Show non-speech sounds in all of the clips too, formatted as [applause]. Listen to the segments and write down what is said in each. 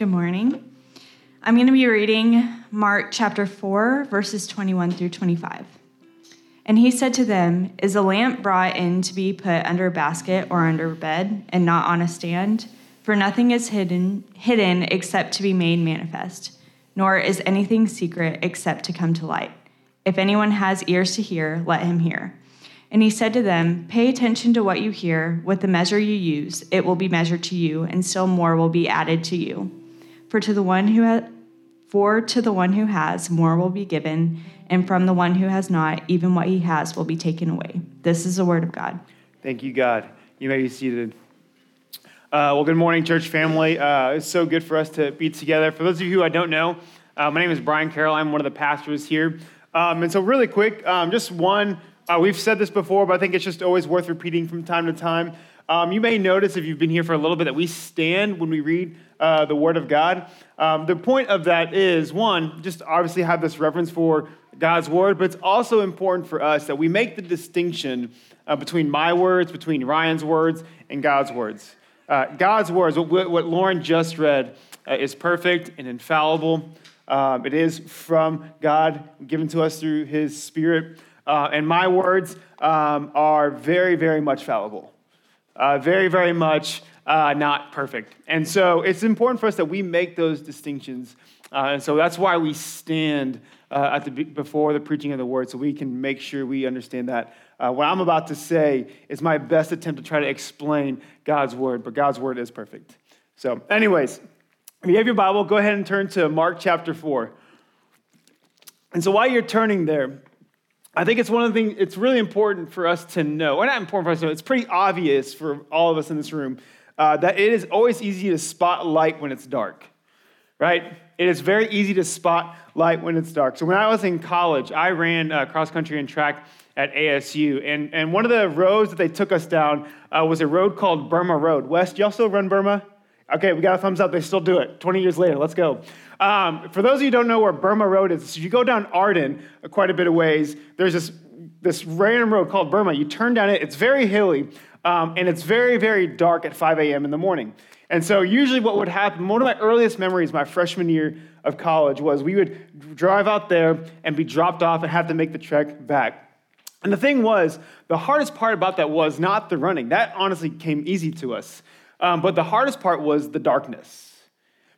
Good morning. I'm going to be reading Mark chapter 4, verses 21 through 25. And he said to them, Is a lamp brought in to be put under a basket or under a bed, and not on a stand? For nothing is hidden, hidden except to be made manifest, nor is anything secret except to come to light. If anyone has ears to hear, let him hear. And he said to them, Pay attention to what you hear. With the measure you use, it will be measured to you, and still more will be added to you. For to the one who has for to the one who has, more will be given, and from the one who has not, even what he has will be taken away. This is the word of God. Thank you, God. You may be seated. Uh, well, good morning, church family. Uh, it's so good for us to be together. For those of you who I don't know, uh, my name is Brian Carroll. I'm one of the pastors here. Um, and so, really quick, um, just one uh, we've said this before, but I think it's just always worth repeating from time to time. Um, you may notice if you've been here for a little bit that we stand when we read uh, the Word of God. Um, the point of that is one, just obviously have this reverence for God's Word, but it's also important for us that we make the distinction uh, between my words, between Ryan's words, and God's words. Uh, God's words, what, what, Lauren just read, uh, is perfect and infallible. Um, it is from God, given to us through His Spirit. Uh, and my words um, are very, very much fallible, uh, very, very much uh, not perfect. And so it's important for us that we make those distinctions. Uh, and so that's why we stand uh, at the, before the preaching of the word, so we can make sure we understand that. Uh, what I'm about to say is my best attempt to try to explain God's word, but God's word is perfect. So, anyways, if you have your Bible, go ahead and turn to Mark chapter 4. And so while you're turning there, I think it's one of the things, it's really important for us to know, or not important for us to know, it's pretty obvious for all of us in this room uh, that it is always easy to spot light when it's dark, right? It is very easy to spot light when it's dark. So when I was in college, I ran uh, cross country and track at ASU, and, and one of the roads that they took us down uh, was a road called Burma Road. West, y'all still run Burma? Okay, we got a thumbs up. They still do it. 20 years later, let's go. Um, for those of you who don't know where Burma Road is, if you go down Arden uh, quite a bit of ways, there's this, this random road called Burma. You turn down it, it's very hilly, um, and it's very, very dark at 5 a.m. in the morning. And so, usually, what would happen, one of my earliest memories, my freshman year of college, was we would drive out there and be dropped off and have to make the trek back. And the thing was, the hardest part about that was not the running. That honestly came easy to us. Um, but the hardest part was the darkness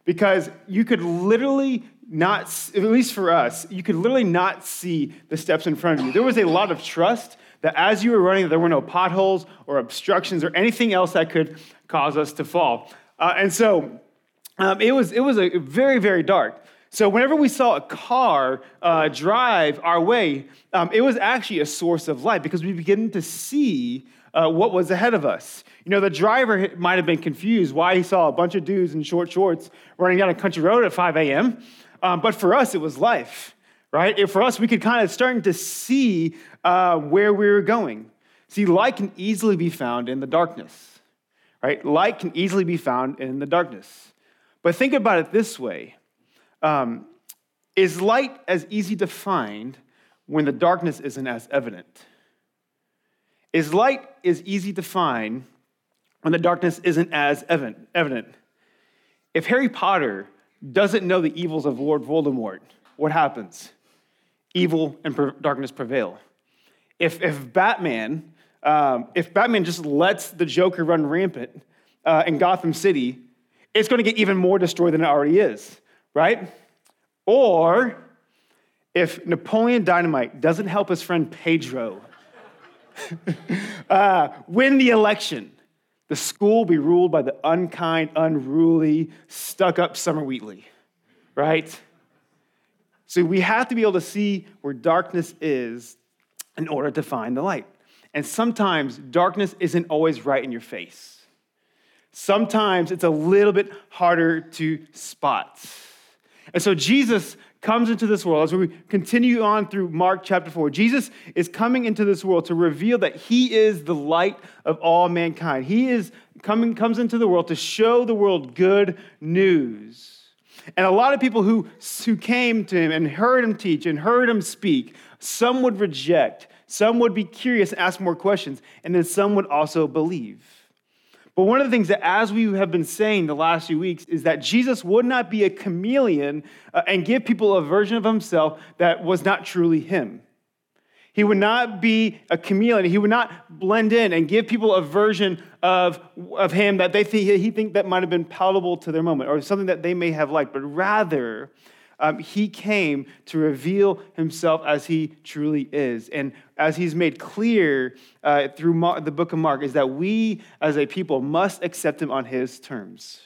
because you could literally not, at least for us, you could literally not see the steps in front of you. There was a lot of trust that as you were running, there were no potholes or obstructions or anything else that could cause us to fall. Uh, and so um, it, was, it was a very, very dark. So whenever we saw a car uh, drive our way, um, it was actually a source of light because we began to see uh, what was ahead of us. You know, the driver might have been confused why he saw a bunch of dudes in short shorts running down a country road at 5 a.m. Um, but for us, it was life, right? If for us, we could kind of starting to see uh, where we were going. See, light can easily be found in the darkness, right? Light can easily be found in the darkness. But think about it this way um, Is light as easy to find when the darkness isn't as evident? Is light is easy to find when the darkness isn't as evident. If Harry Potter doesn't know the evils of Lord Voldemort, what happens? Evil and darkness prevail. If, if Batman, um, if Batman just lets the Joker run rampant uh, in Gotham City, it's going to get even more destroyed than it already is, right? Or if Napoleon Dynamite doesn't help his friend Pedro [laughs] uh, win the election, the school will be ruled by the unkind, unruly, stuck up Summer Wheatley, right? So we have to be able to see where darkness is in order to find the light. And sometimes darkness isn't always right in your face. Sometimes it's a little bit harder to spot. And so Jesus comes into this world, as we continue on through Mark chapter 4, Jesus is coming into this world to reveal that he is the light of all mankind. He is coming, comes into the world to show the world good news. And a lot of people who, who came to him and heard him teach and heard him speak, some would reject, some would be curious and ask more questions, and then some would also believe. But one of the things that, as we have been saying the last few weeks, is that Jesus would not be a chameleon uh, and give people a version of himself that was not truly him. He would not be a chameleon. He would not blend in and give people a version of, of him that they think, he think that might have been palatable to their moment or something that they may have liked, but rather um, he came to reveal himself as he truly is. And as he's made clear uh, through the book of Mark, is that we as a people must accept him on his terms.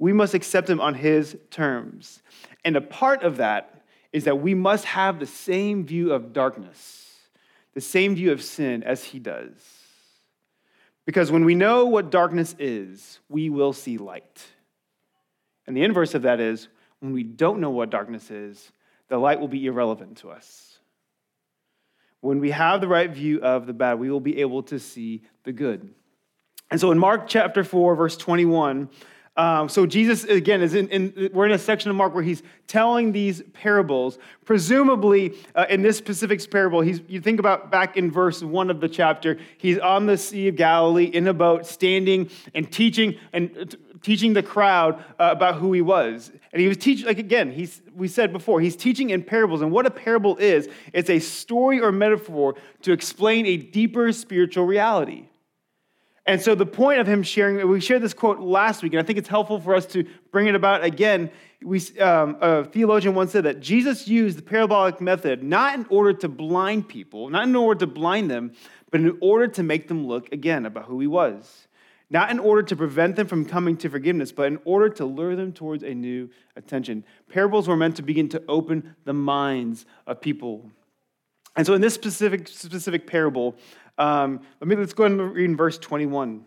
We must accept him on his terms. And a part of that is that we must have the same view of darkness, the same view of sin as he does. Because when we know what darkness is, we will see light. And the inverse of that is when we don't know what darkness is, the light will be irrelevant to us. When we have the right view of the bad, we will be able to see the good. And so in Mark chapter 4, verse 21, um, so Jesus, again, is in, in, we're in a section of Mark where he's telling these parables. Presumably, uh, in this specific parable, he's, you think about back in verse one of the chapter, he's on the Sea of Galilee in a boat, standing and teaching and teaching the crowd uh, about who he was. And he was teaching, like again, he's, we said before, he's teaching in parables. And what a parable is, it's a story or metaphor to explain a deeper spiritual reality. And so the point of him sharing, we shared this quote last week, and I think it's helpful for us to bring it about again. We, um, a theologian once said that Jesus used the parabolic method not in order to blind people, not in order to blind them, but in order to make them look again about who he was. Not in order to prevent them from coming to forgiveness, but in order to lure them towards a new attention. Parables were meant to begin to open the minds of people. And so in this specific, specific parable, um, let me let's go ahead and read in verse 21.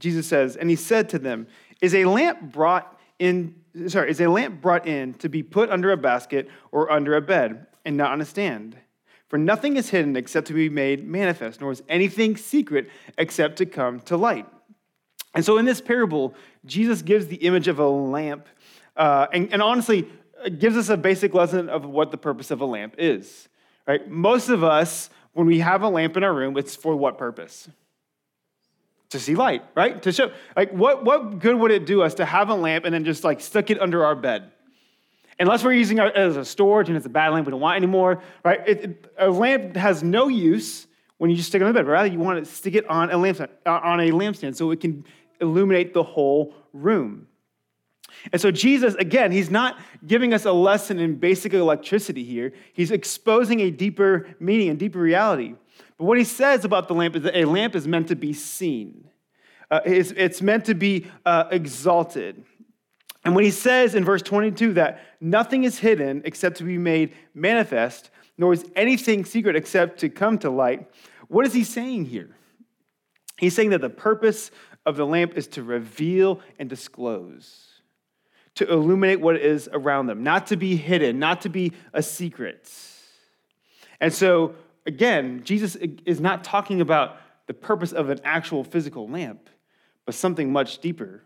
Jesus says, and he said to them, Is a lamp brought in, sorry, is a lamp brought in to be put under a basket or under a bed, and not on a stand? For nothing is hidden except to be made manifest, nor is anything secret except to come to light. And so in this parable, Jesus gives the image of a lamp, uh, and, and honestly, gives us a basic lesson of what the purpose of a lamp is. Right? Most of us when we have a lamp in our room, it's for what purpose? To see light, right? To show, like, what, what good would it do us to have a lamp and then just like stick it under our bed? Unless we're using it as a storage and it's a bad lamp, we don't want anymore, right? It, it, a lamp has no use when you just stick it on the bed. Rather, you want to stick it on a lampstand, uh, on a lampstand so it can illuminate the whole room. And so, Jesus, again, he's not giving us a lesson in basic electricity here. He's exposing a deeper meaning and deeper reality. But what he says about the lamp is that a lamp is meant to be seen, uh, it's, it's, meant to be uh, exalted. And when he says in verse 22 that nothing is hidden except to be made manifest, nor is anything secret except to come to light, what is he saying here? He's saying that the purpose of the lamp is to reveal and disclose to illuminate what is around them, not to be hidden, not to be a secret. And so, again, Jesus is not talking about the purpose of an actual physical lamp, but something much deeper.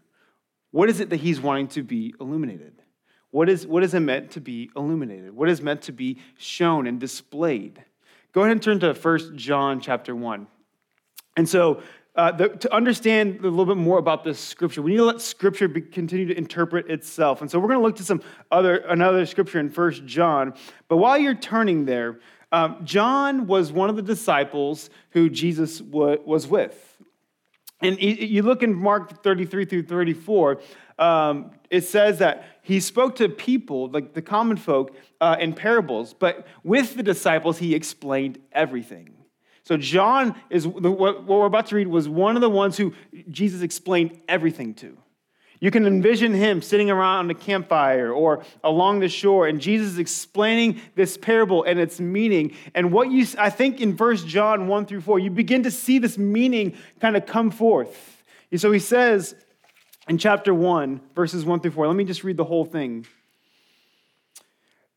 What is it that he's wanting to be illuminated? What is, what is it meant to be illuminated? What is meant to be shown and displayed? Go ahead and turn to 1 John chapter 1. And so uh, the, to understand a little bit more about this scripture, we need to let scripture be, continue to interpret itself. And so we're going to look to some other another scripture in First John. But while you're turning there, um, John was one of the disciples who Jesus w- was with. And you look in Mark 33 through 34, um, it says that he spoke to people, like the common folk, uh, in parables, but with the disciples, he explained everything. So, John is what we're about to read was one of the ones who Jesus explained everything to. You can envision him sitting around a campfire or along the shore, and Jesus is explaining this parable and its meaning. And what you, I think in verse John 1 through 4, you begin to see this meaning kind of come forth. So he says in chapter 1, verses 1 through 4, let me just read the whole thing.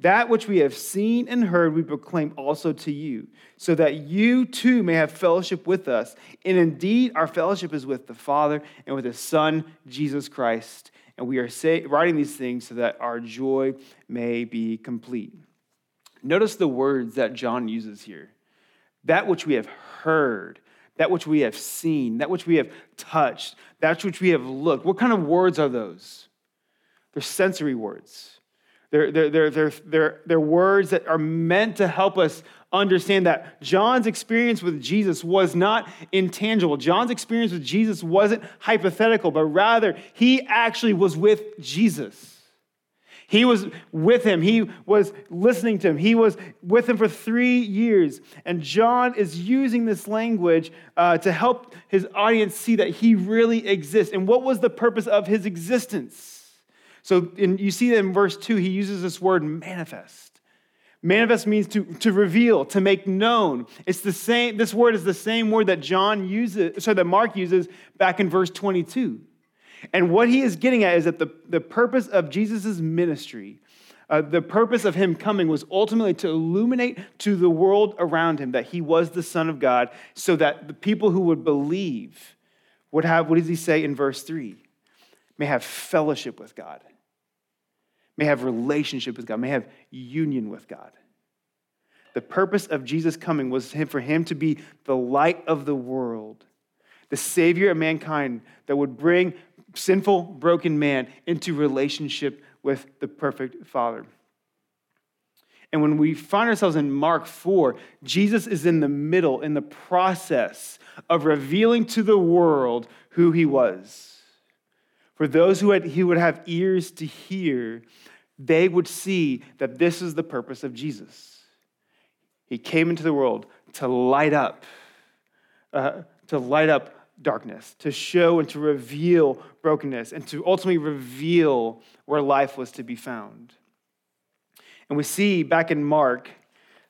That which we have seen and heard, we proclaim also to you, so that you too may have fellowship with us. And indeed, our fellowship is with the Father and with His Son, Jesus Christ. And we are say, writing these things so that our joy may be complete. Notice the words that John uses here that which we have heard, that which we have seen, that which we have touched, that which we have looked. What kind of words are those? They're sensory words. They're, they're, they're, they're, they're, words that are meant to help us understand that John's experience with Jesus was not intangible. John's experience with Jesus wasn't hypothetical, but rather he actually was with Jesus. He was with him. He was listening to him. He was with him for three years. And John is using this language uh, to help his audience see that he really exists. And what was the purpose of his existence? So in, you see that in verse 2, he uses this word manifest. Manifest means to, to reveal, to make known. It's the same, this word is the same word that John uses, sorry, that Mark uses back in verse 22. And what he is getting at is that the, the purpose of Jesus' ministry, uh, the purpose of him coming was ultimately to illuminate to the world around him that he was the Son of God, so that the people who would believe would have, what does he say in verse 3? May have fellowship with God may have relationship with God, may have union with God. The purpose of Jesus coming was for him to be the light of the world, the savior of mankind that would bring sinful, broken man into relationship with the perfect Father. And when we find ourselves in Mark 4, Jesus is in the middle, in the process of revealing to the world who he was. For those who, had, he would have ears to hear, they would see that this is the purpose of Jesus. He came into the world to light up, uh, to light up darkness, to show and to reveal brokenness, and to ultimately reveal where life was to be found. And we see back in Mark,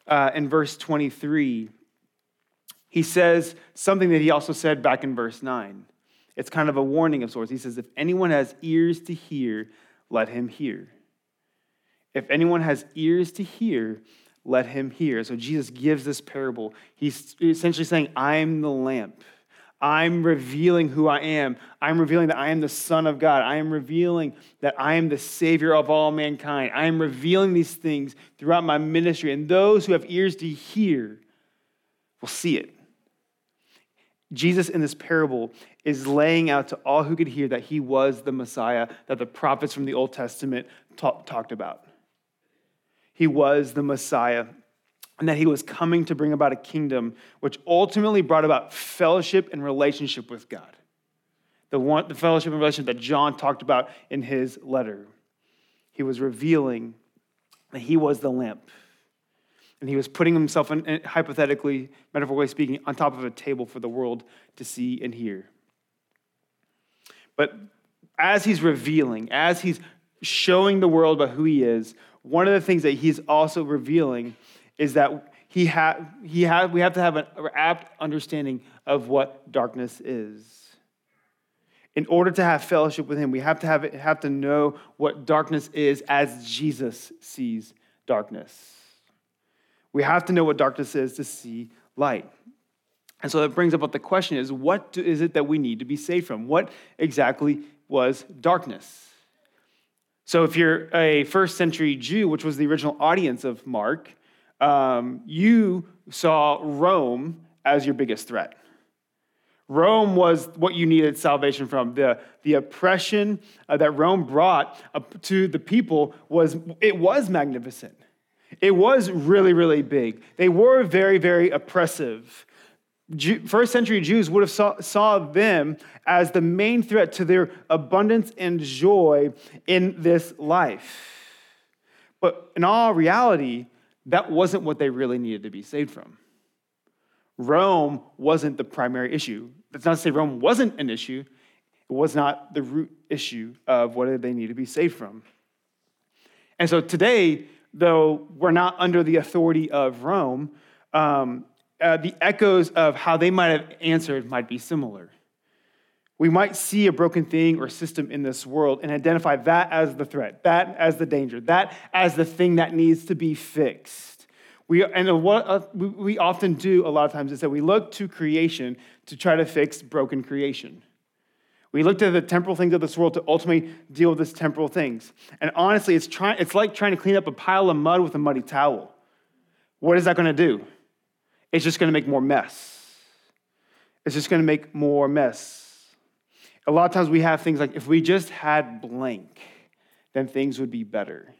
uh, in verse 23, he says something that he also said back in verse 9. It's kind of a warning of sorts. He says, If anyone has ears to hear, let him hear. If anyone has ears to hear, let him hear. So Jesus gives this parable. He's essentially saying, I'm the lamp. I'm revealing who I am. I'm revealing that I am the Son of God. I am revealing that I am the Savior of all mankind. I am revealing these things throughout my ministry. And those who have ears to hear will see it. Jesus in this parable is laying out to all who could hear that he was the Messiah that the prophets from the Old Testament talked about he was the Messiah and that he was coming to bring about a kingdom which ultimately brought about fellowship and relationship with God. The, one, the fellowship and relationship that John talked about in his letter. He was revealing that he was the lamp. And he was putting himself, in, hypothetically, metaphorically speaking, on top of a table for the world to see and hear. But as he's revealing, as he's showing the world about who he is, one of the things that he's also revealing is that he ha- he ha- we have to have an apt understanding of what darkness is. In order to have fellowship with him, we have to have, have to know what darkness is as Jesus sees darkness. We have to know what darkness is to see light. And so that brings up the question is what is it that we need to be saved from? What exactly was darkness? So, if you're a first century Jew, which was the original audience of Mark, um, you saw Rome as your biggest threat. Rome was what you needed salvation from. The, the oppression uh, that Rome brought to the people was it was magnificent. It was really, really big. They were very, very oppressive first century Jews would have saw, saw them as the main threat to their abundance and joy in this life. But in all reality, that wasn't what they really needed to be saved from. Rome wasn't the primary issue. That's not to say Rome wasn't an issue, it was not the root issue of what they need to be saved from. And so today, though we're not under the authority of Rome, um, uh, the echoes of how they might have answered might be similar. We might see a broken thing or system in this world and identify that as the threat, that as the danger, that as the thing that needs to be fixed. We, and what we often do a lot of times is that we look to creation to try to fix broken creation. We look to the temporal things of this world to ultimately deal with these temporal things. And honestly, it's, try, it's like trying to clean up a pile of mud with a muddy towel. What is that going to do? It's just going to make more mess. It's just going to make more mess. A lot of times we have things like if we just had blank, then things would be better.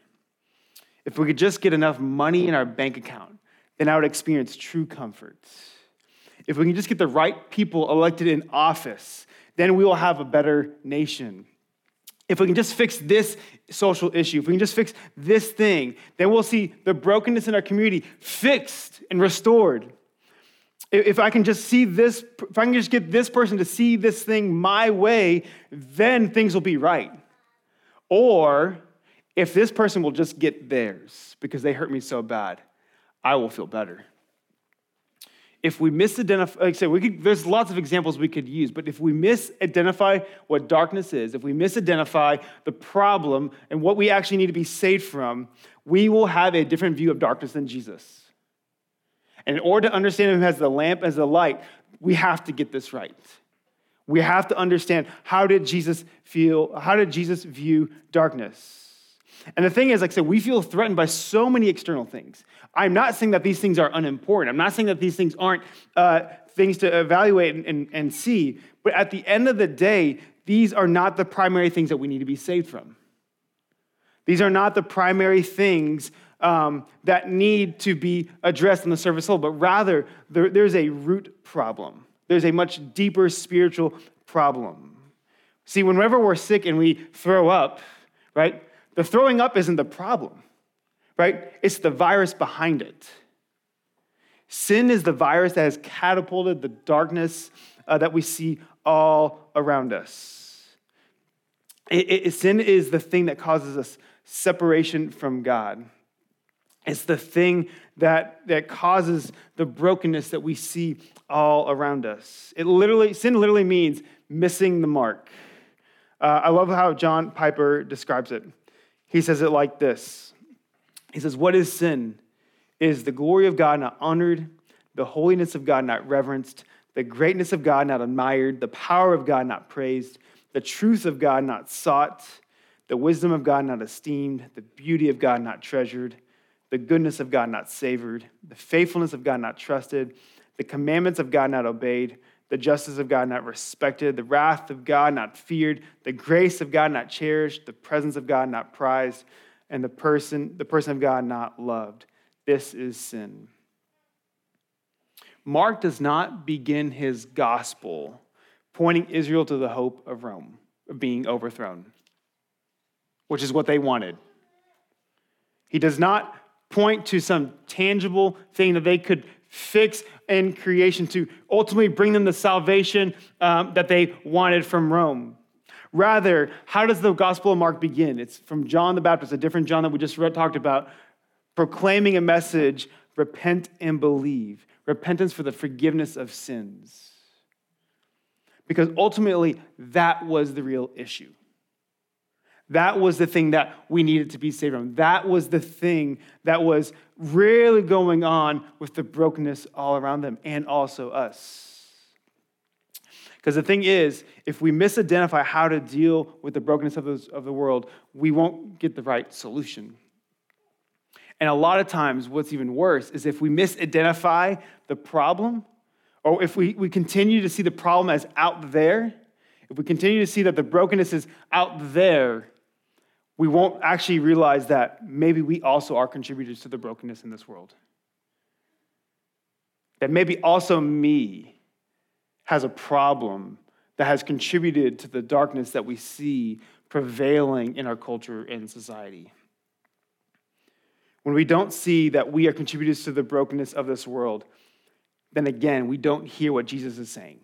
If we could just get enough money in our bank account, then I would experience true comfort. If we can just get the right people elected in office, then we will have a better nation. If we can just fix this social issue, if we can just fix this thing, then we'll see the brokenness in our community fixed and restored. If I can just see this, if I can just get this person to see this thing my way, then things will be right. Or if this person will just get theirs because they hurt me so bad, I will feel better. If we misidentify, like I said, we could, there's lots of examples we could use, but if we misidentify what darkness is, if we misidentify the problem and what we actually need to be saved from, we will have a different view of darkness than Jesus. And in order to understand him as the lamp, as the light, we have to get this right. We have to understand how did Jesus feel, how did Jesus view darkness? And the thing is, like I said, we feel threatened by so many external things. I'm not saying that these things are unimportant. I'm not saying that these things aren't uh, things to evaluate and, and, and see. But at the end of the day, these are not the primary things that we need to be saved from. These are not the primary things um, that need to be addressed on the surface level, but rather there, there's a root problem. There's a much deeper spiritual problem. See, whenever we're sick and we throw up, right, the throwing up isn't the problem, right? It's the virus behind it. Sin is the virus that has catapulted the darkness uh, that we see all around us. It, it, sin is the thing that causes us separation from God. It's the thing that, that causes the brokenness that we see all around us. It literally, sin literally means missing the mark. Uh, I love how John Piper describes it. He says it like this He says, What is sin? Is the glory of God not honored, the holiness of God not reverenced, the greatness of God not admired, the power of God not praised, the truth of God not sought, the wisdom of God not esteemed, the beauty of God not treasured, the goodness of God not savored, the faithfulness of God not trusted, the commandments of God not obeyed, the justice of God not respected, the wrath of God not feared, the grace of God not cherished, the presence of God not prized, and the person, the person of God not loved. This is sin. Mark does not begin his gospel pointing Israel to the hope of Rome of being overthrown, which is what they wanted. He does not point to some tangible thing that they could fix in creation to ultimately bring them the salvation um, that they wanted from Rome. Rather, how does the Gospel of Mark begin? It's from John the Baptist, a different John that we just read, talked about, proclaiming a message repent and believe, repentance for the forgiveness of sins. Because ultimately, that was the real issue. That was the thing that we needed to be saved from. That was the thing that was really going on with the brokenness all around them and also us. Because the thing is, if we misidentify how to deal with the brokenness of, those, of the world, we won't get the right solution. And a lot of times, what's even worse is if we misidentify the problem, or if we, we continue to see the problem as out there, if we continue to see that the brokenness is out there, we won't actually realize that maybe we also are contributors to the brokenness in this world. That maybe also me has a problem that has contributed to the darkness that we see prevailing in our culture and society. When we don't see that we are contributors to the brokenness of this world, then again, we don't hear what Jesus is saying.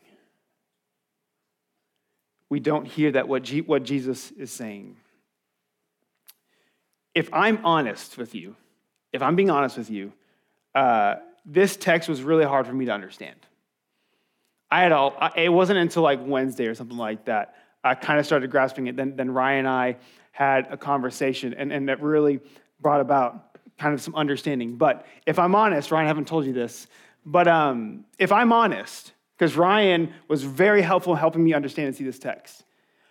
We don't hear that what, G- what Jesus is saying if I'm honest with you, if I'm being honest with you, uh, this text was really hard for me to understand. I had all, it wasn't until like Wednesday or something like that, I kind of started grasping it. Then, then Ryan and I had a conversation, and, and that really brought about kind of some understanding. But if I'm honest, Ryan, I haven't told you this, but um, if I'm honest, because Ryan was very helpful in helping me understand and see this text.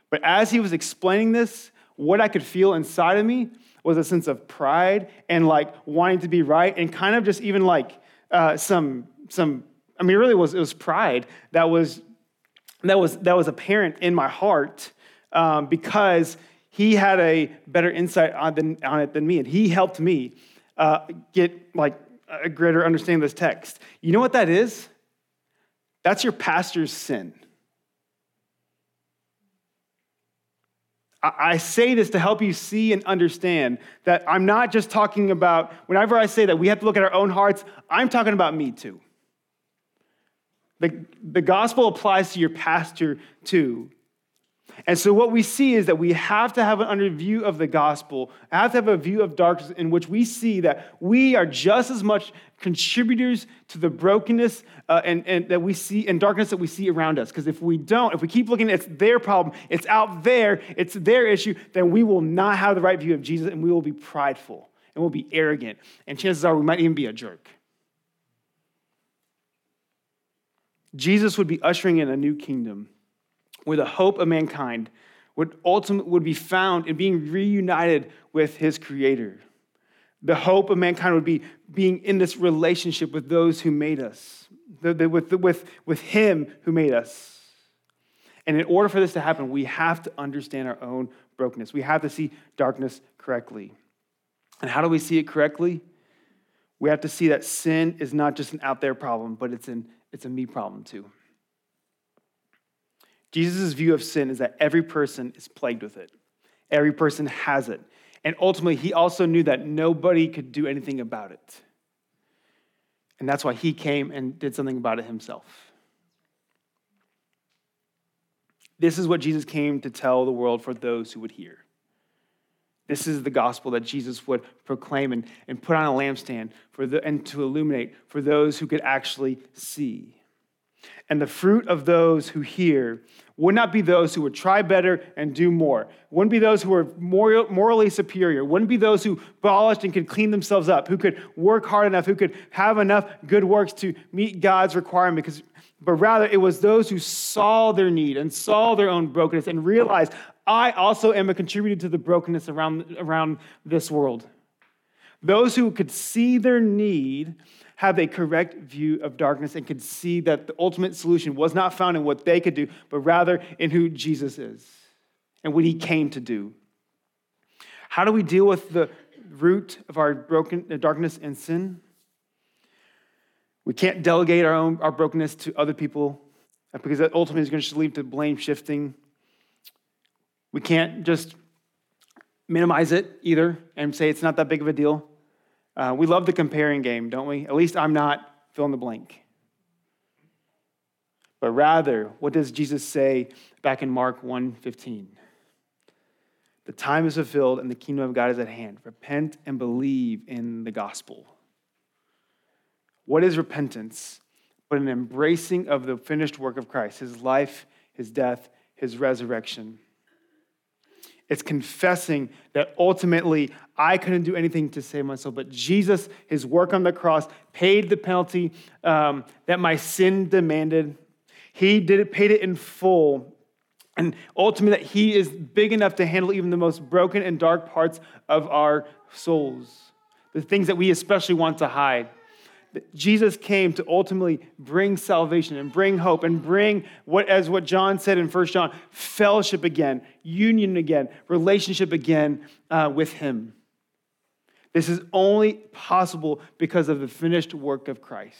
But as he was explaining this, what I could feel inside of me was a sense of pride and like wanting to be right and kind of just even like uh, some, some, I mean, really was, it was pride that was, that was, that was apparent in my heart um, because he had a better insight on, on it than me and he helped me uh, get like a greater understanding of this text. You know what that is? That's your pastor's sin. I say this to help you see and understand that I'm not just talking about, whenever I say that we have to look at our own hearts, I'm talking about me too. The, the gospel applies to your pastor too. And so, what we see is that we have to have an under view of the gospel, have to have a view of darkness in which we see that we are just as much contributors to the brokenness uh, and, and that we see and darkness that we see around us. Because if we don't, if we keep looking, it's their problem, it's out there, it's their issue, then we will not have the right view of Jesus and we will be prideful and we'll be arrogant. And chances are we might even be a jerk. Jesus would be ushering in a new kingdom where the hope of mankind would ultimately would be found in being reunited with his creator. The hope of mankind would be being in this relationship with those who made us, with, with, with him who made us. And in order for this to happen, we have to understand our own brokenness. We have to see darkness correctly. And how do we see it correctly? We have to see that sin is not just an out there problem, but it's, an, it's a me problem too. Jesus' view of sin is that every person is plagued with it, every person has it. And ultimately, he also knew that nobody could do anything about it. And that's why he came and did something about it himself. This is what Jesus came to tell the world for those who would hear. This is the gospel that Jesus would proclaim and, and put on a lampstand for the, and to illuminate for those who could actually see. And the fruit of those who hear would not be those who would try better and do more. Wouldn't be those who were morally superior. Wouldn't be those who polished and could clean themselves up, who could work hard enough, who could have enough good works to meet God's requirement. Because, but rather, it was those who saw their need and saw their own brokenness and realized, I also am a contributor to the brokenness around, around this world. Those who could see their need have a correct view of darkness and could see that the ultimate solution was not found in what they could do, but rather in who Jesus is and what he came to do. How do we deal with the root of our broken uh, darkness and sin? We can't delegate our own our brokenness to other people uh, because that ultimately is going to lead to blame shifting. We can't just minimize it either and say it's not that big of a deal. Uh, we love the comparing game, don't we? At least I'm not fill in the blank. But rather, what does Jesus say back in Mark 1:15? The time is fulfilled and the kingdom of God is at hand. Repent and believe in the gospel. What is repentance? But an embracing of the finished work of Christ, his life, his death, his resurrection. It's confessing that ultimately I couldn't do anything to save myself, but Jesus, his work on the cross, paid the penalty um, that my sin demanded. He did it, paid it in full. And ultimately, that he is big enough to handle even the most broken and dark parts of our souls, the things that we especially want to hide. Jesus came to ultimately bring salvation and bring hope and bring what, as what John said in 1 John, fellowship again, union again, relationship again uh, with Him. This is only possible because of the finished work of Christ.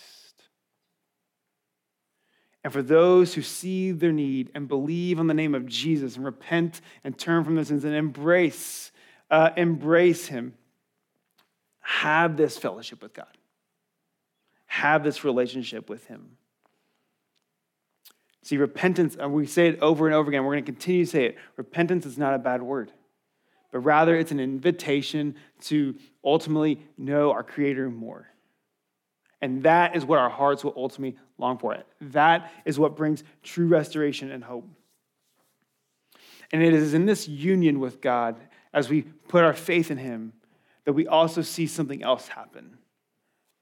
And for those who see their need and believe on the name of Jesus and repent and turn from their sins and embrace, uh, embrace Him, have this fellowship with God have this relationship with Him. See, repentance, and we say it over and over again, we're going to continue to say it. Repentance is not a bad word, but rather it's an invitation to ultimately know our Creator more And that is what our hearts will ultimately long for. That is what brings true restoration and hope. And it is in this union with God, as we put our faith in Him, that we also see something else happen.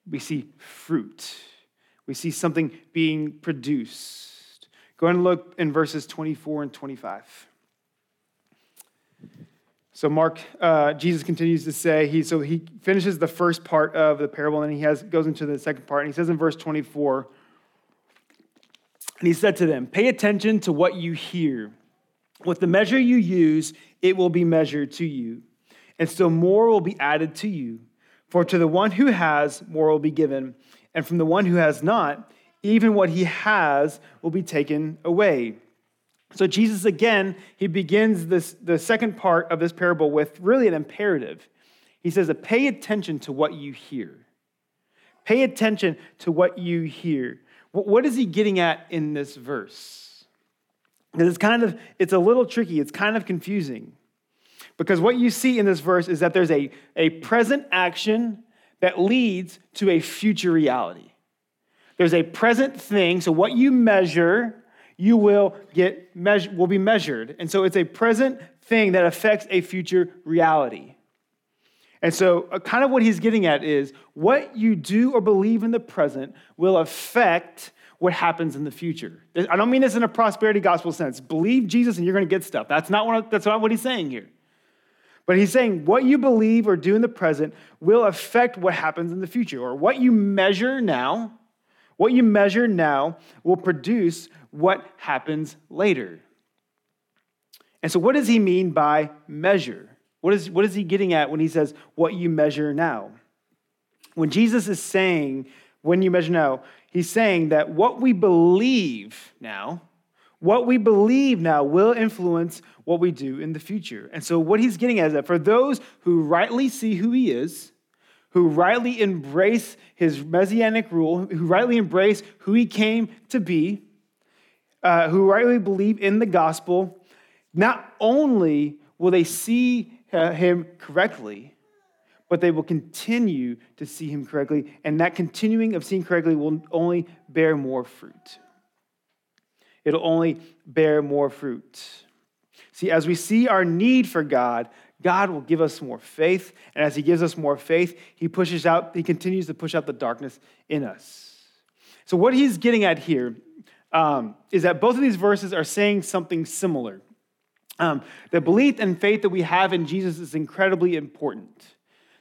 We see fruit, we see something being produced. Go and look in verses 24 and 25. So Mark, uh, Jesus continues to say, he, so he finishes the first part of the parable and he has, goes into the second part. And he says in verse 24, and he said to them, Pay attention to what you hear. With the measure you use, it will be measured to you, and still more will be added to you. For to the one who has, more will be given, and from the one who has not, even what he has will be taken away. So, Jesus, again, he begins this, the second part of this parable with really an imperative. He says, Pay attention to what you hear. Pay attention to what you hear. What is he getting at in this verse? Because it's kind of, it's a little tricky, it's kind of confusing. Because what you see in this verse is that there's a, a present action that leads to a future reality. There's a present thing, so what you measure you will get measure, will be measured. And so it's a present thing that affects a future reality. And so, uh, kind of what he's getting at is what you do or believe in the present will affect what happens in the future. I don't mean this in a prosperity gospel sense. Believe Jesus and you're going to get stuff. That's not, what, that's not what he's saying here. But he's saying what you believe or do in the present will affect what happens in the future, or what you measure now what you measure now will produce what happens later. And so, what does he mean by measure? What is, what is he getting at when he says, what you measure now? When Jesus is saying, when you measure now, he's saying that what we believe now, what we believe now will influence what we do in the future. And so, what he's getting at is that for those who rightly see who he is, who rightly embrace his messianic rule, who rightly embrace who he came to be, uh, who rightly believe in the gospel, not only will they see uh, him correctly, but they will continue to see him correctly. And that continuing of seeing correctly will only bear more fruit. It'll only bear more fruit. See, as we see our need for God, God will give us more faith. And as He gives us more faith, He pushes out, He continues to push out the darkness in us. So, what He's getting at here um, is that both of these verses are saying something similar. Um, the belief and faith that we have in Jesus is incredibly important.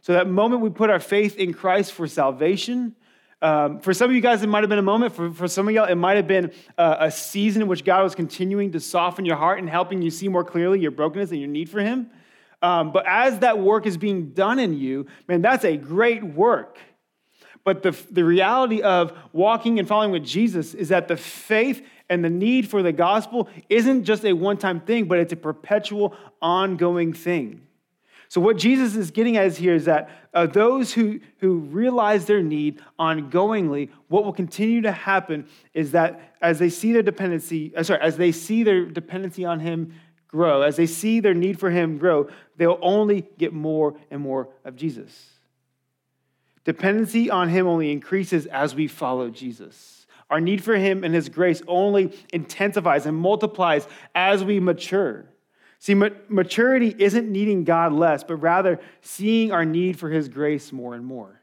So, that moment we put our faith in Christ for salvation, um, for some of you guys, it might have been a moment. For, for some of y'all, it might have been a, a season in which God was continuing to soften your heart and helping you see more clearly your brokenness and your need for Him. Um, but as that work is being done in you, man, that's a great work. But the, the reality of walking and following with Jesus is that the faith and the need for the gospel isn't just a one time thing, but it's a perpetual, ongoing thing. So, what Jesus is getting at here is that uh, those who, who realize their need ongoingly, what will continue to happen is that as they see their dependency, uh, sorry, as they see their dependency on Him grow, as they see their need for Him grow, they'll only get more and more of Jesus. Dependency on Him only increases as we follow Jesus. Our need for Him and His grace only intensifies and multiplies as we mature. See, maturity isn't needing God less, but rather seeing our need for His grace more and more.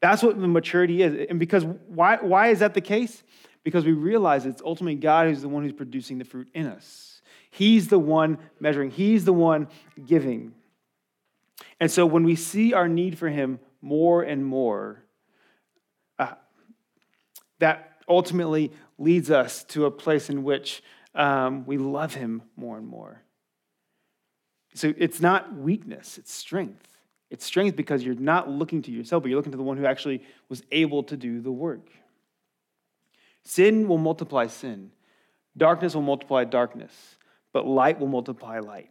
That's what the maturity is. And because why, why is that the case? Because we realize it's ultimately God who's the one who's producing the fruit in us. He's the one measuring, He's the one giving. And so when we see our need for Him more and more, uh, that ultimately leads us to a place in which um, we love Him more and more. So it's not weakness, it's strength. It's strength because you're not looking to yourself, but you're looking to the one who actually was able to do the work. Sin will multiply sin, darkness will multiply darkness but light will multiply light.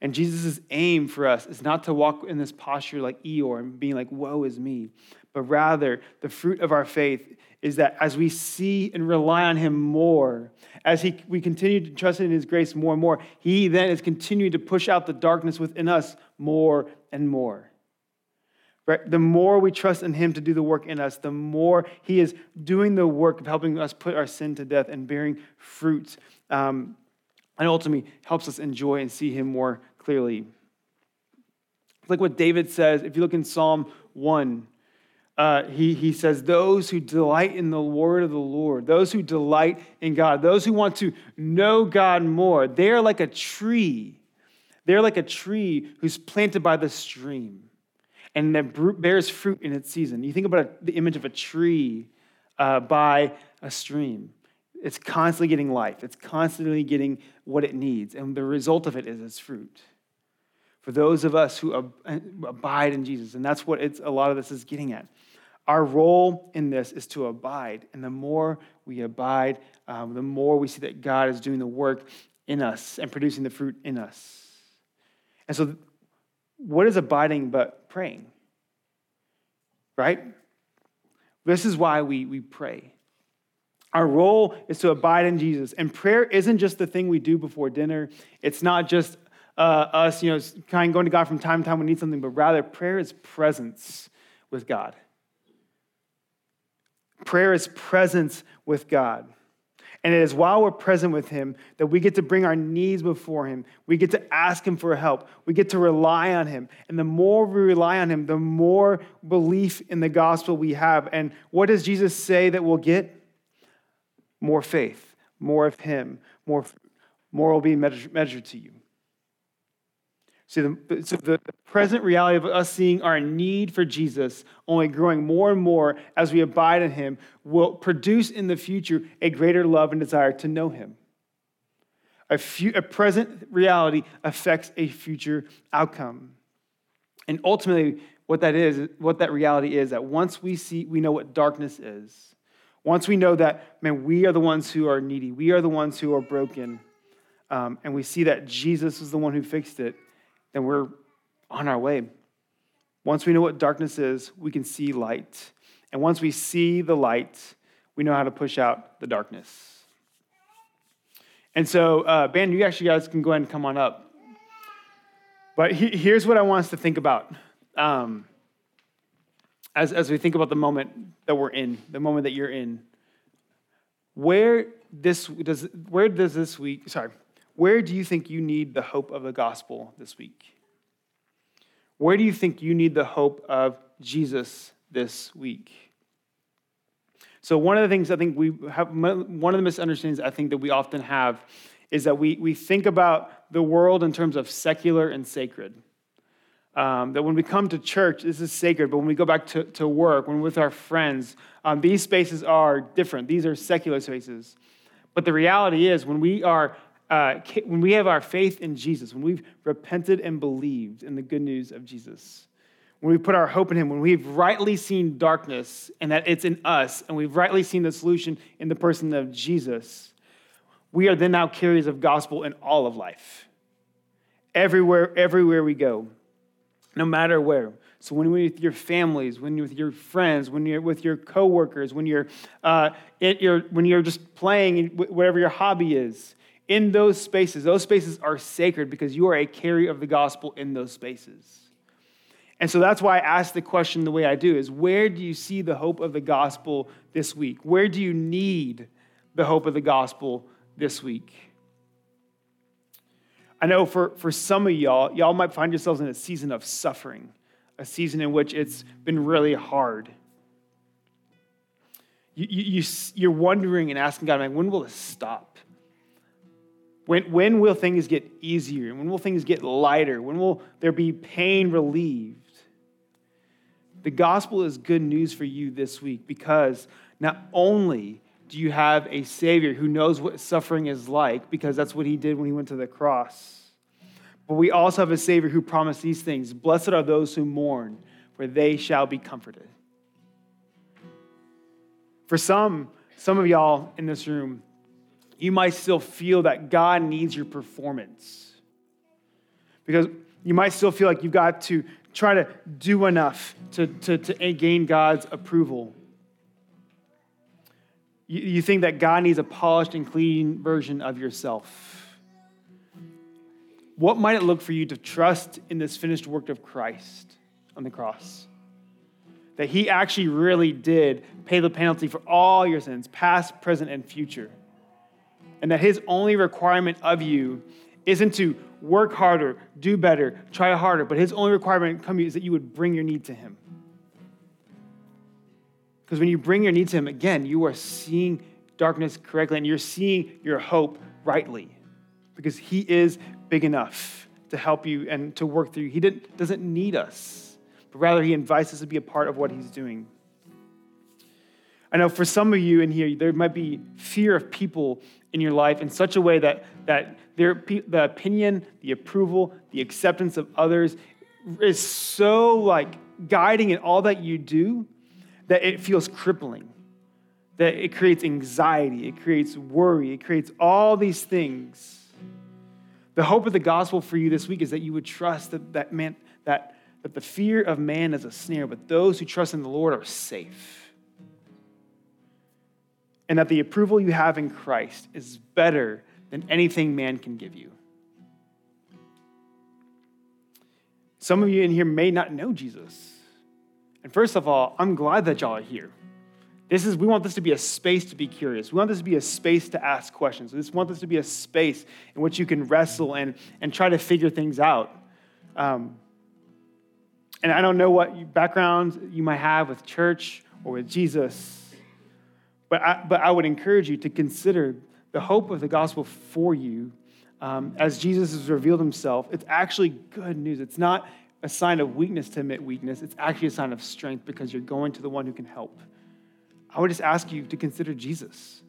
And Jesus' aim for us is not to walk in this posture like Eeyore and being like, woe is me, but rather the fruit of our faith is that as we see and rely on him more, as he, we continue to trust in his grace more and more, he then is continuing to push out the darkness within us more and more. Right? The more we trust in Him to do the work in us, the more He is doing the work of helping us put our sin to death and bearing fruit. Um, and ultimately helps us enjoy and see Him more clearly. It's like what David says, if you look in Psalm 1, uh, he, he says, Those who delight in the word of the Lord, those who delight in God, those who want to know God more, they are like a tree. They're like a tree who's planted by the stream and that bears fruit in its season. You think about the image of a tree uh, by a stream. It's constantly getting life, it's constantly getting what it needs, and the result of it is its fruit. For those of us who abide in Jesus, and that's what a lot of this is getting at. Our role in this is to abide, and the more we abide, um, the more we see that God is doing the work in us and producing the fruit in us. And so, what is abiding but praying? Right? This is why we, we pray. Our role is to abide in Jesus. And prayer isn't just the thing we do before dinner, it's not just uh, us, you know, kind of going to God from time to time when we need something, but rather prayer is presence with God. Prayer is presence with God. And it is while we're present with Him that we get to bring our needs before Him. We get to ask Him for help. We get to rely on Him. And the more we rely on Him, the more belief in the gospel we have. And what does Jesus say that we'll get? More faith, more of Him, more, more will be measured, to you. See, the, so the present reality of us seeing our need for Jesus only growing more and more as we abide in him will produce in the future a greater love and desire to know him. A, few, a present reality affects a future outcome. And ultimately, what that is, what that reality is, that once we see, we know what darkness is. Once we know that, man, we are the ones who are needy, we are the ones who are broken, um, and we see that Jesus is the one who fixed it, then we're on our way. Once we know what darkness is, we can see light. And once we see the light, we know how to push out the darkness. And so, uh, band, you actually guys can go ahead and come on up. But he, here's what I want us to think about um, as, as we think about the moment that we're in, the moment that you're in. Where this does where does this week sorry where do you think you need the hope of the gospel this week? Where do you think you need the hope of Jesus this week? So, one of the things I think we have, one of the misunderstandings I think that we often have is that we, we think about the world in terms of secular and sacred. Um, that when we come to church, this is sacred, but when we go back to, to work, when we're with our friends, um, these spaces are different. These are secular spaces. But the reality is, when we are uh, when we have our faith in Jesus, when we've repented and believed in the good news of Jesus, when we put our hope in Him, when we've rightly seen darkness and that it's in us, and we've rightly seen the solution in the person of Jesus, we are then now carriers of gospel in all of life. Everywhere, everywhere we go, no matter where. So when you're with your families, when you're with your friends, when you're with your coworkers, when you're, uh, your, when you're just playing whatever your hobby is, in those spaces, those spaces are sacred because you are a carrier of the gospel in those spaces. And so that's why I ask the question the way I do is where do you see the hope of the gospel this week? Where do you need the hope of the gospel this week? I know for, for some of y'all, y'all might find yourselves in a season of suffering, a season in which it's been really hard. You, you, you, are wondering and asking God, man, when will this stop? When, when will things get easier? When will things get lighter? When will there be pain relieved? The gospel is good news for you this week because not only do you have a Savior who knows what suffering is like, because that's what he did when he went to the cross, but we also have a Savior who promised these things Blessed are those who mourn, for they shall be comforted. For some, some of y'all in this room, you might still feel that God needs your performance. Because you might still feel like you've got to try to do enough to, to, to gain God's approval. You, you think that God needs a polished and clean version of yourself. What might it look for you to trust in this finished work of Christ on the cross? that he actually really did pay the penalty for all your sins, past, present, and future. And that his only requirement of you isn't to work harder, do better, try harder, but his only requirement come is that you would bring your need to him. Because when you bring your need to him, again, you are seeing darkness correctly and you're seeing your hope rightly. Because he is big enough to help you and to work through you. He doesn't need us, but rather he invites us to be a part of what he's doing. I know for some of you in here, there might be fear of people in your life in such a way that, that their, the opinion, the approval, the acceptance of others is so like guiding in all that you do that it feels crippling, that it creates anxiety, it creates worry, it creates all these things. The hope of the gospel for you this week is that you would trust that, that, man, that, that the fear of man is a snare, but those who trust in the Lord are safe. And that the approval you have in Christ is better than anything man can give you. Some of you in here may not know Jesus. And first of all, I'm glad that y'all are here. This is, we want this to be a space to be curious. We want this to be a space to ask questions. We just want this to be a space in which you can wrestle and, and try to figure things out. Um, and I don't know what background you might have with church or with Jesus, but I, but I would encourage you to consider the hope of the gospel for you um, as Jesus has revealed himself. It's actually good news. It's not a sign of weakness to admit weakness, it's actually a sign of strength because you're going to the one who can help. I would just ask you to consider Jesus.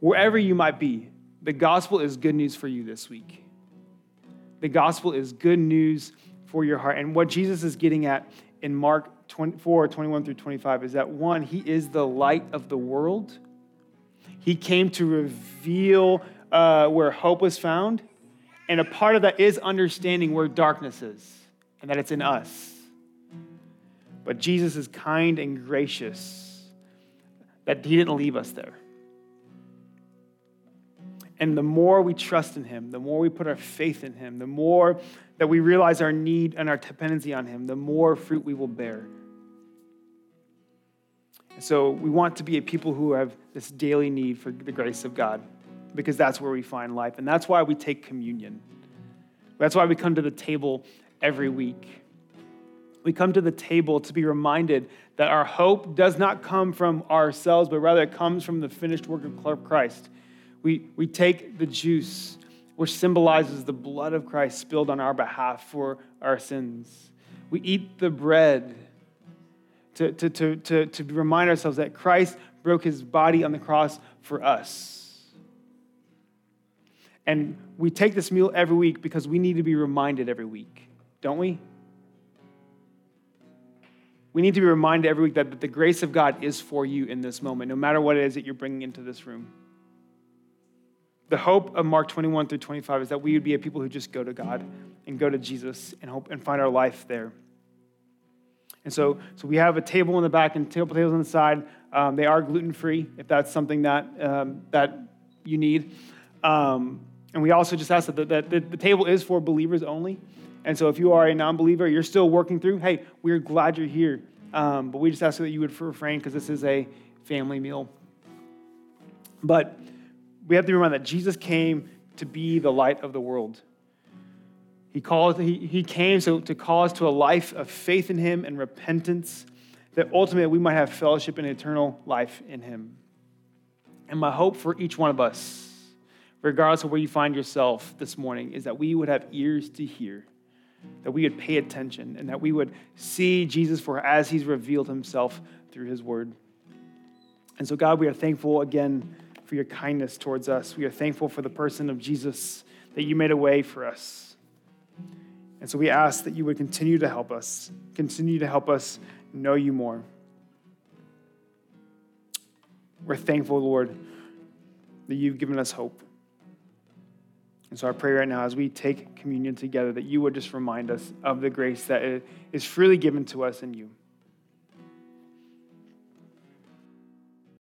Wherever you might be, the gospel is good news for you this week. The gospel is good news for your heart. And what Jesus is getting at in Mark 24, 21 through 25 is that one, he is the light of the world. He came to reveal uh, where hope was found. And a part of that is understanding where darkness is and that it's in us. But Jesus is kind and gracious that he didn't leave us there. And the more we trust in him, the more we put our faith in him, the more that we realize our need and our dependency on him, the more fruit we will bear. So we want to be a people who have this daily need for the grace of God because that's where we find life. And that's why we take communion. That's why we come to the table every week. We come to the table to be reminded that our hope does not come from ourselves, but rather it comes from the finished work of Christ. We, we take the juice, which symbolizes the blood of Christ spilled on our behalf for our sins. We eat the bread to, to, to, to, to remind ourselves that Christ broke his body on the cross for us. And we take this meal every week because we need to be reminded every week, don't we? We need to be reminded every week that the grace of God is for you in this moment, no matter what it is that you're bringing into this room. The hope of Mark 21 through 25 is that we would be a people who just go to God and go to Jesus and hope and find our life there. And so, so we have a table in the back and table tables on the side. Um, they are gluten free if that's something that um, that you need. Um, and we also just ask that the, that the, table is for believers only. And so if you are a non believer, you're still working through, hey, we're glad you're here. Um, but we just ask that you would refrain because this is a family meal. But we have to remember that Jesus came to be the light of the world. He, called, he, he came so to call us to a life of faith in him and repentance, that ultimately we might have fellowship and eternal life in him. And my hope for each one of us regardless of where you find yourself this morning, is that we would have ears to hear, that we would pay attention, and that we would see Jesus for as he's revealed himself through his word. And so, God, we are thankful again for your kindness towards us. We are thankful for the person of Jesus that you made a way for us. And so we ask that you would continue to help us, continue to help us know you more. We're thankful, Lord, that you've given us hope. And so I pray right now as we take communion together that you would just remind us of the grace that is freely given to us in you.